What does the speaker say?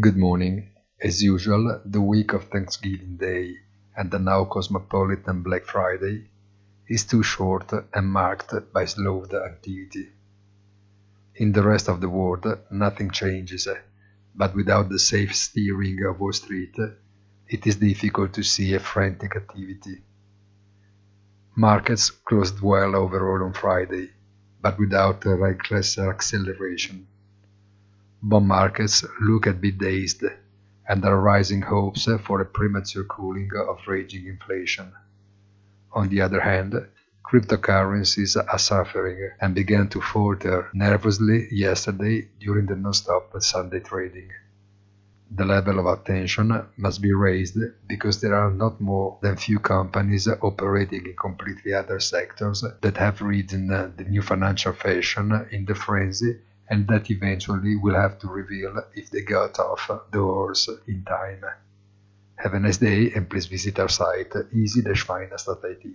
Good morning. As usual, the week of Thanksgiving Day and the now cosmopolitan Black Friday is too short and marked by slowed activity. In the rest of the world, nothing changes, but without the safe steering of Wall Street, it is difficult to see a frantic activity. Markets closed well overall on Friday, but without a reckless acceleration. Bond markets look a bit dazed, and are rising hopes for a premature cooling of raging inflation. On the other hand, cryptocurrencies are suffering and began to falter nervously yesterday during the non-stop Sunday trading. The level of attention must be raised because there are not more than few companies operating in completely other sectors that have ridden the new financial fashion in the frenzy and that eventually will have to reveal if they got off the horse in time. Have a nice day and please visit our site easy-finance.it.